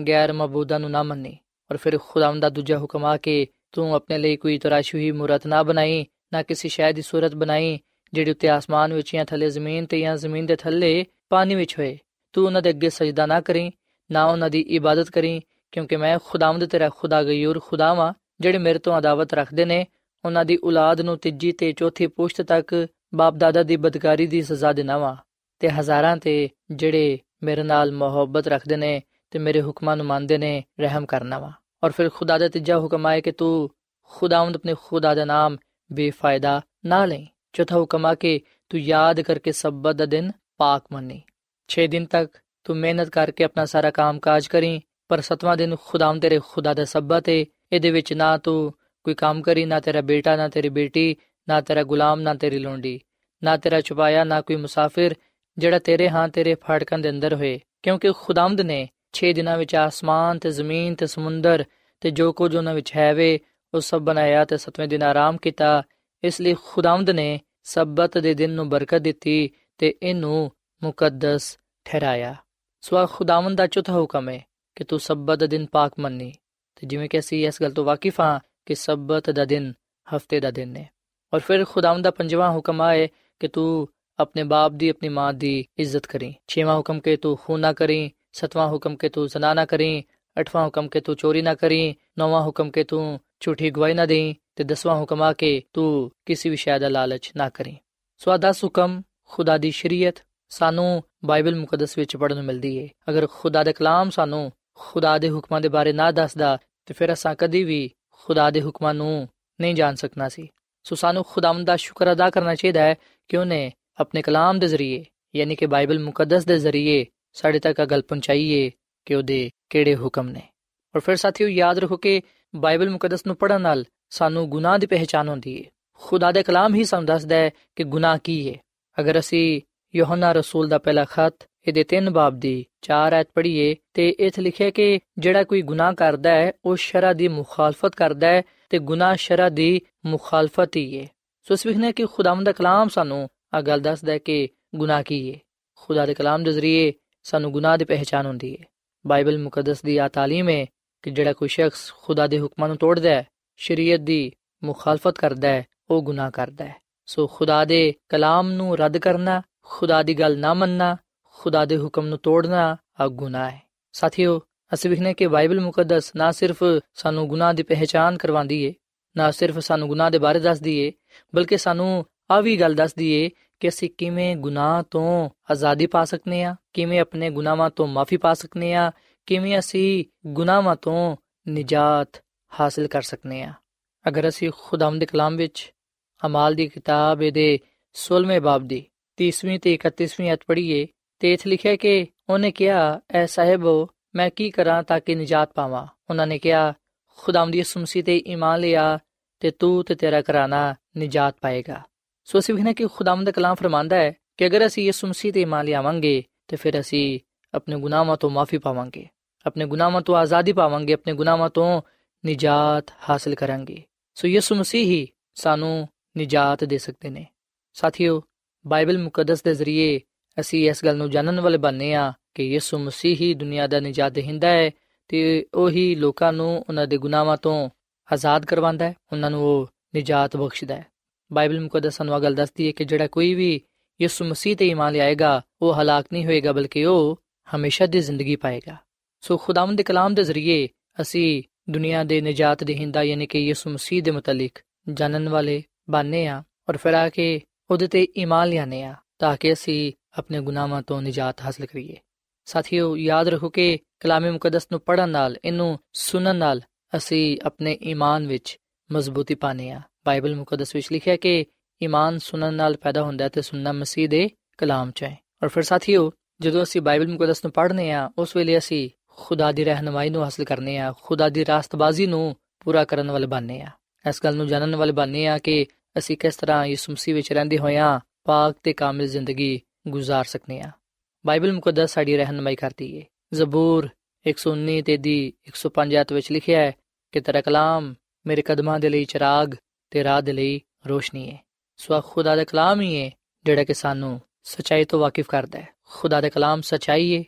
ਗੈਰ ਮਬੂਦਾ ਨੂੰ ਨਾ ਮੰਨੀ ਔਰ ਫਿਰ ਖੁਦਾਵੰਦ ਦਾ ਦੂਜਾ ਹੁਕਮ ਆ ਕਿ ਤੂੰ ਆਪਣੇ ਲਈ ਕੋਈ ਤਰਾਸ਼ੀ ਹੋਈ ਮੂਰਤ ਨਾ ਬਣਾਈ, ਨਾ ਕਿਸੇ ਸ਼ੈ ਦੀ ਸੂਰਤ ਬਣਾਈ, ਜਿਹੜੀ ਉੱਤੇ ਆਸਮਾਨ ਵਿੱਚ ਜਾਂ ਥੱਲੇ ਜ਼ਮੀਨ ਤੇ ਜਾਂ ਜ਼ਮੀਨ ਦੇ ਥੱਲੇ ਪਾਣੀ ਵਿੱਚ ਹੋਏ। ਤੂੰ ਉਹਨਾਂ ਦੇ ਅੱਗੇ ਸਜਦਾ ਨਾ ਕਰੀਂ ਨਾ ਉਹਨਾਂ ਦੀ ਇਬਾਦਤ ਕਰੀਂ, ਕਿਉਂਕਿ ਮੈਂ ਖੁਦਾਵੰਦ ਤੇਰਾ ਖੁਦਾ ਗਯੂਰ ਖੁਦਾ ਵਾਂ ਜਿਹੜੇ ਮੇਰੇ ਤੋਂ ਅਦਾਵਤ ਰੱਖਦੇ ਨੇ। ਉਹਨਾਂ ਦੀ ਔਲਾਦ ਨੂੰ ਤੀਜੀ ਤੇ ਚੌਥੀ ਪੁਸ਼ਤ ਤੱਕ ਬਾਪ ਦਾਦਾ ਦੀ ਬਦਕਾਰੀ ਦੀ ਸਜ਼ਾ ਦੇਣਾ ਵਾਂ ਤੇ ਹਜ਼ਾਰਾਂ ਤੇ ਜਿਹੜੇ ਮੇਰੇ ਨਾਲ ਮੁਹੱਬਤ ਰੱਖਦੇ ਨੇ ਤੇ ਮੇਰੇ ਹੁਕਮਾਂ ਨੂੰ ਮੰਨਦੇ ਨੇ, ਰਹਿਮ ਕਰਨਾ ਵਾ ਔਰ ਫਿਰ ਖੁਦਾ ਦਾ ਤੀਜਾ ਹੁਕਮ ਆਏ ਕਿ ਤੂੰ ਖੁਦਾਵੰਦ ਆਪਣੇ ਖੁਦਾ ਦਾ ਨਾਮ ਬੇਫਾਇਦਾ ਨਾ ਲੈ ਚੌਥਾ ਹੁਕਮ ਆ ਕਿ ਤੂੰ ਯਾਦ ਕਰਕੇ ਸਬਤ ਦਾ ਦਿਨ ਪਾਕ ਮੰਨੀ। 6 ਦਿਨ ਤੱਕ ਤੂੰ ਮਿਹਨਤ ਕਰਕੇ ਆਪਣਾ ਸਾਰਾ ਕੰਮ ਕਾਜ ਕਰੀ, ਪਰ ਸਤਵਾਂ ਦਿਨ ਖੁਦਾਵੰਦ ਤੇਰੇ ਖੁਦਾ ਦਾ ਸਬਤ ਹੈ ਇਹਦੇ ਵਿੱਚ ਨਾ ਤੂੰ ਕੋਈ ਕੰਮ ਕਰੀ, ਨਾ ਤੇਰਾ ਬੇਟਾ, ਨਾ ਤੇਰੀ ਬੇਟੀ, ਨਾ ਤੇਰਾ ਗੁਲਾਮ, ਨਾ ਤੇਰੀ ਲੋਂਡੀ, ਨਾ ਤੇਰਾ ਚੁਪਾਇਆ ਨਾ ਕੋਈ ਮੁਸਾਫਿਰ ਜਿਹੜਾ ਤੇਰੇ ਹਾਂ, ਤੇਰੇ ਫਾਟਕਾਂ ਦੇ ਅੰਦਰ ਹੋਏ। ਕਿਉਂਕਿ ਖੁਦਾਵੰਦ ਨੇ 6 ਦਿਨਾਂ ਵਿੱਚ ਆਸਮਾਨ ਤੇ ਜ਼ਮੀਨ ਤੇ ਸਮੁੰਦਰ ਤੇ ਜੋ ਕੁਝ ਉਹਨਾਂ ਵਿੱਚ ਹੈ ਵੇ, ਉਹ ਸਭ ਬਣਾਇਆ ਤੇ ਸਤਵੇਂ ਦਿਨ ਆਰਾਮ ਕੀਤਾ। ਇਸ ਲਈ ਖੁਦਾਵੰਦ ਨੇ ਸਬਤ ਦੇ ਦਿਨ ਨੂੰ ਬਰਕਤ ਦਿੱਤੀ ਤੇ ਇਹਨੂੰ ਮੁਕੱਦਸ ਠਹਿਰਾਇਆ। ਸੋ ਖੁਦਾਵੰਦ ਦਾ ਚੌਥਾ ਹੁਕਮ ਹੈ ਕਿ ਤੂੰ ਸਬਤ ਦਾ ਦਿਨ ਪਾਕ ਮੰਨੀ ਤੇ ਜਿਵੇਂ ਕਿ ਅਸੀਂ ਇਸ ਗੱਲ ਤੋਂ ਵਾਕਿਫ ਹਾਂ ਕਿ ਸਬਤ ਦਾ ਦਿਨ ਹਫ਼ਤੇ ਦਾ ਦਿਨ ਹੈ ਔਰ ਫਿਰ ਖੁਦਾਵੰਦ ਦਾ ਪੰਜਵਾਂ ਹੁਕਮ ਹੈ ਕਿ ਤੂੰ ਆਪਣੇ ਬਾਪ ਦੀ ਆਪਣੀ ਮਾਂ ਦੀ ਇੱਜ਼ਤ ਕਰੀ ਛੇਵਾਂ ਹੁਕਮ ਕਿ ਤੂੰ ਖੂਨ ਨਾ ਕਰੀ ਸਤਵਾਂ ਹੁਕਮ ਕਿ ਤੂੰ ਜ਼ਨਾ ਨਾ ਕਰੀ ਅਠਵਾਂ ਹੁਕਮ ਕਿ ਤੂੰ ਚੋਰੀ ਨਾ ਕਰੀ ਨੌਵਾਂ ਹੁਕਮ ਕਿ ਤੂੰ ਝੂਠੀ ਗਵਾਹੀ ਨਾ ਦੇਈ ਤੇ ਦਸਵਾਂ ਹੁਕਮ ਆ ਕਿ ਤੂੰ ਕਿਸੇ ਵੀ ਸ਼ੈ ਦਾ ਲਾਲਚ ਨਾ ਕਰੀ ਸੋ ਆ ਦਸ ਹੁਕਮ ਖੁਦਾ ਦੀ ਸ਼ਰੀਅਤ ਸਾਨੂੰ ਬਾਈਬਲ ਮੁਕੱਦਸ ਵਿੱਚ ਪੜਨ ਨੂੰ ਮਿਲਦੀ ਹੈ ਅਗਰ ਖੁਦਾ ਦਾ ਕਲਾਮ ਸਾਨੂੰ ਖੁਦਾ ਦੇ ਹੁਕਮਾਂ ਦੇ ਬਾਰੇ ਨਾ ਦੱਸਦਾ, ਤੇ ਫਿਰ ਅਸਾਂ ਕਦੀ ਵੀ ਖੁਦਾ ਦੇ ਹੁਕਮਾਂ ਨੂੰ ਨਹੀਂ ਜਾਣ ਸਕਣਾ ਸੀ। ਸੋ ਸਾਨੂੰ ਖੁਦਾਵੰਦ ਦਾ ਸ਼ੁਕਰ ਅਦਾ ਕਰਨਾ ਚਾਹੀਦਾ ਹੈ ਕਿ ਉਹਨੇ ਆਪਣੇ ਕਲਾਮ ਦੇ ਜ਼ਰੀਏ, ਯਾਨੀ ਕਿ ਬਾਈਬਲ ਮੁਕੱਦਸ ਦੇ ਜ਼ਰੀਏ ਸਾਡੇ ਤੱਕ ਇਹ ਗੱਲ ਪਹੁੰਚਾਈਏ ਕਿ ਉਹਦੇ ਕਿਹੜੇ ਹੁਕਮ ਨੇ। ਔਰ ਫਿਰ ਸਾਥੀਓ ਯਾਦ ਰੱਖੋ ਕਿ ਬਾਈਬਲ ਮੁਕੱਦਸ ਨੂੰ ਪੜਨ ਨਾਲ ਸਾਨੂੰ ਗੁਨਾਹ ਦੀ ਪਹਿਚਾਨ ਹੁੰਦੀ ਹੈ ਖੁਦਾ ਦੇ ਕਲਾਮ ਹੀ ਸਾਨੂੰ ਦੱਸਦਾ ਹੈ ਕਿ ਗੁਨਾਹ ਕੀ ਹੈ ਅਗਰ ਅਸੀਂ ਯੋਹਨਾ ਰਸੂਲ ਦਾ ਪਹਿਲਾ ਖਤ ਇਹਦੇ 3 ਬਾਬ ਦੀ 4 ਐਤ ਪੜ੍ਹੀਏ ਤੇ ਇਥੇ ਲਿਖਿਆ ਕਿ ਜਿਹੜਾ ਕੋਈ ਗੁਨਾਹ ਕਰਦਾ ਹੈ, ਉਹ ਸ਼ਰਾ ਦੀ ਮੁਖਾਲਫਤ ਕਰਦਾ ਹੈ ਤੇ ਗੁਨਾਹ ਸ਼ਰਾ ਦੀ ਮੁਖਾਲਫਤ ਹੀ ਹੈ। ਸੋ ਇਸ ਵਿਖਨੇ ਕਿ ਖੁਦਾਵੰਦ ਦਾ ਕਲਾਮ ਸਾਨੂੰ ਆ ਗੱਲ ਦੱਸਦਾ ਹੈ ਕਿ ਗੁਨਾਹ ਕੀ ਹੈ। ਖੁਦਾ ਦੇ ਕਲਾਮ ਦੇ ਜ਼ਰੀਏ ਸਾਨੂੰ ਗੁਨਾਹ ਦੀ ਪਹਿਚਾਨ ਹੁੰਦੀ ਹੈ। ਬਾਈਬਲ ਮੁਕੱਦਸ ਦੀ ਆ ਤਾਲੀਮ ਹੈ ਕਿ ਜਿਹੜਾ ਕੋਈ ਸ਼ਖਸ ਖੁਦਾ ਦੇ ਹੁਕਮਾਂ ਨੂੰ ਤੋੜਦਾ ਹੈ, ਸ਼ਰੀਅਤ ਦੀ ਮੁਖਾਲਫਤ ਕਰਦਾ ਹੈ, ਉਹ ਗੁਨਾਹ ਕਰਦਾ ਹੈ। ਸੋ ਖੁਦਾ ਦੇ ਕਲਾਮ ਨੂੰ ਰੱਦ ਕਰਨਾ ਖੁਦਾ ਦੀ ਗੱਲ ਨਾ ਮੰਨਣਾ, ਖੁਦਾ ਦੇ ਹੁਕਮ ਨੂੰ ਤੋੜਨਾ ਆ ਗੁਨਾਹ ਹੈ। ਸਾਥੀਓ, ਅਸੀਂ ਵਿਖਨੇ ਕਿ ਬਾਈਬਲ ਮੁਕੱਦਸ ਨਾ ਸਿਰਫ ਸਾਨੂੰ ਗੁਨਾਹ ਦੀ ਪਹਿਚਾਨ ਕਰਵਾਉਂਦੀ ਏ, ਨਾ ਸਿਰਫ ਸਾਨੂੰ ਗੁਨਾਹ ਦੇ ਬਾਰੇ ਦੱਸਦੀ ਏ, ਬਲਕਿ ਸਾਨੂੰ ਆ ਵੀ ਗੱਲ ਦੱਸਦੀ ਏ ਕਿ ਅਸੀਂ ਕਿਵੇਂ ਗੁਨਾਹ ਤੋਂ ਆਜ਼ਾਦੀ ਪਾ ਸਕਨੇ ਆ, ਕਿਵੇਂ ਆਪਣੇ ਗੁਨਾਹਾਂ ਤੋਂ ਮਾਫੀ ਪਾ ਸਕਨੇ ਆ, ਕਿਵੇਂ ਅਸੀਂ ਗੁਨਾਹਾਂ ਤੋਂ ਨਿਜਾਤ ਹਾਸਲ ਕਰ ਸਕਨੇ ਆ। ਅਗਰ ਅਸੀਂ ਖੁਦਾਵੰਦ ਦੇ ਕਲਾਮ ਵਿੱਚ ਅਮਾਲ ਦੀ ਕਿਤਾਬ ਦੇ 16ਵੇਂ ਬਾਬ ਦੀ 30ਵੀਂ ਤੇ 31ਵੀਂ ਅਧ ਪੜ੍ਹੀਏ ਤੇ ਇਥੇ ਲਿਖਿਆ ਕਿ ਉਹਨੇ ਕਿਹਾ, ਐ ਸਾਹਿਬੋ, ਮੈਂ ਕੀ ਕਰਾਂ ਤਾਂ ਕਿ ਨਿਜਾਤ ਪਾਵਾਂ? ਉਹਨਾਂ ਨੇ ਕਿਹਾ, ਖੁਦਾਵੰਦ ਦੀ ਮਸੀਹ ਤੇ ਈਮਾਨ ਲਿਆ ਤੇ ਤੂੰ ਤੇ ਤੇਰਾ ਘਰਾਨਾ ਨਿਜਾਤ ਪਾਏਗਾ। ਸੋ ਅਸੀਂ ਵੇਖਣਾ ਕਿ ਖੁਦਾਵੰਦ ਦਾ ਕਲਾਮ ਫਰਮਾਂਦਾ ਹੈ ਕਿ ਅਗਰ ਅਸੀਂ ਯਿਸੂ ਮਸੀਹ ਤੇ ਈਮਾਨ ਲਿਆਵਾਂਗੇ ਤੇ ਫਿਰ ਅਸੀਂ ਆਪਣੇ ਗੁਨਾਹਾਂ ਤੋਂ ਮਾਫੀ ਪਾਵਾਂਗੇ, ਆਪਣੇ ਗੁਨਾਹਾਂ ਤੋਂ ਆਜ਼ਾਦੀ ਪਾਵਾਂਗੇ, ਆਪਣੇ ਗੁਨਾਹਾਂ ਤੋਂ ਨਿਜਾਤ ਹਾਸਲ ਕਰਾਂਗੇ। ਸੋ ਯਿਸੂ ਮਸੀਹ ਹੀ ਸਾਨੂੰ ਨਿਜਾਤ ਦੇ ਸਕਦੇ ਨੇ। ਸਾਥੀਓ ਬਾਈਬਲ ਮੁਕੱਦਸ ਦੇ ਜ਼ਰੀਏ ਅਸੀਂ ਇਸ ਗੱਲ ਨੂੰ ਜਾਣਨ ਵਾਲੇ ਬਣਨੇ ਆ ਕਿ ਯਿਸੂ ਮਸੀਹ ਹੀ ਦੁਨੀਆ ਦਾ ਨਿਜਾਤ ਦੇਹਿੰਦਾ ਹੈ ਤੇ ਉਹੀ ਲੋਕਾਂ ਨੂੰ ਉਹਨਾਂ ਦੇ ਗੁਨਾਹਾਂ ਤੋਂ ਆਜ਼ਾਦ ਕਰਵਾਉਂਦਾ ਹੈ, ਉਹਨਾਂ ਨੂੰ ਉਹ ਨਿਜਾਤ ਬਖਸ਼ਦਾ ਹੈ। ਬਾਈਬਲ ਮੁਕੱਦਸ ਸਾਨੂੰ ਗੱਲ ਦੱਸਦੀ ਹੈ ਕਿ ਜਿਹੜਾ ਕੋਈ ਵੀ ਯਿਸੂ ਮਸੀਹ ਤੇ ਈਮਾਨ ਲਿਆਏਗਾ, ਉਹ ਹਲਾਕ ਨਹੀਂ ਹੋਏਗਾ, ਬਲਕਿ ਉਹ ਹਮੇਸ਼ਾ ਦੀ ਜ਼ਿੰਦਗੀ ਪਾਏਗਾ। ਸੋ ਖੁਦਾਵੰਦ ਦੇ ਕਲਾਮ ਦੇ ਜ਼ਰੀਏ ਅਸੀਂ ਦੁਨੀਆ ਦੇ ਨਿਜਾਤ ਦੇਹਿੰਦਾ ਯਾਨੀ ਕਿ ਯਿਸੂ ਮਸੀਹ ਦੇ ਮੁਤਲਕ ਜਾਣਨ ਵਾਲੇ ਬਣਨੇ ਆ ਔਰ ਫਿਰ ਆ ਕੇ ਉਹਦੇ ਤੇ ਈਮਾਨ ਲਿਆਨੇ ਆ ਤਾਂ ਕਿ ਅਸੀਂ ਆਪਣੇ ਗੁਨਾਹਾਂ ਤੋਂ ਨਿਜਾਤ ਹਾਸਲ ਕਰੀਏ। ਸਾਥੀਓ, ਯਾਦ ਰੱਖੋ ਕਿ ਕਲਾਮੇ ਮੁਕੱਦਸ ਨੂੰ ਪੜਨ ਨਾਲ, ਇਹਨੂੰ ਸੁਣਨ ਨਾਲ ਅਸੀਂ ਆਪਣੇ ਈਮਾਨ ਵਿੱਚ ਮਜ਼ਬੂਤੀ ਪਾਣੇ ਆ ਬਾਈਬਲ ਮੁਕੱਦਸ ਵਿੱਚ ਲਿਖਿਆ ਕਿ ਈਮਾਨ ਸੁਣਨ ਨਾਲ ਪੈਦਾ ਹੁੰਦਾ ਹੈ ਤੇ ਸੁਣਨਾ ਮਸੀਹ ਦੇ ਕਲਾਮ ਚ ਹੈ। ਔਰ ਫਿਰ ਸਾਥੀਓ, ਜਦੋਂ ਅਸੀਂ ਬਾਈਬਲ ਮੁਕੱਦਸ ਨੂੰ ਪੜ੍ਹਨੇ ਆ ਉਸ ਵੇਲੇ ਅਸੀਂ ਖੁਦਾ ਦੀ ਰਹਿਨਮਾਈ ਨੂੰ ਹਾਸਲ ਕਰਨੇ ਆ ਖੁਦਾ ਦੀ ਰਾਸਤਬਾਜ਼ੀ ਨੂੰ ਪੂਰਾ ਕਰਨ ਵਾਲੇ ਬਣਨੇ ਆ ਇਸ ਗੱਲ ਨੂੰ ਜਾਣਨ ਵਾਲੇ ਬਣਨੇ ਆ ਕਿ ਅਸੀਂ ਕਿਸ ਤਰ੍ਹਾਂ ਯਿਸੂ ਮਸੀਹ ਵਿੱਚ ਰਹਿੰਦੇ ਹੋਇਆਂ ਪਾਕ ਤੇ ਕਾਮਿਲ ਜ਼ਿੰਦਗੀ ਗੁਜ਼ਾਰ ਸਕਨੇ ਆ। ਬਾਈਬਲ ਮੁਕੱਦਸ ਸਾਡੀ ਰਹਿਨਮਾਈ ਕਰਦੀ ਏ। ਜ਼ਬੂਰ 119 ਤੇ ਦੀ 105 ਆਇਤ ਵਿੱਚ ਲਿਖਿਆ ਹੈ ਕਿ ਤੇਰਾ ਕਲਾਮ ਮੇਰੇ ਕਦਮਾਂ ਦੇ ਲਈ ਚਿਰਾਗ ਤੇ ਰਾਹ ਦੇ ਲਈ ਰੋਸ਼ਨੀ ਹੈ ਸੋ ਖੁਦਾ ਦਾ ਕਲਾਮ ਹੀ ਹੈ ਜਿਹੜਾ ਕਿ ਸਾਨੂੰ ਸਚਾਈ ਤੋਂ ਵਾਕਿਫ ਕਰਦਾ ਹੈ। ਖੁਦਾ ਦਾ ਕਲਾਮ ਸਚਾਈ ਹੈ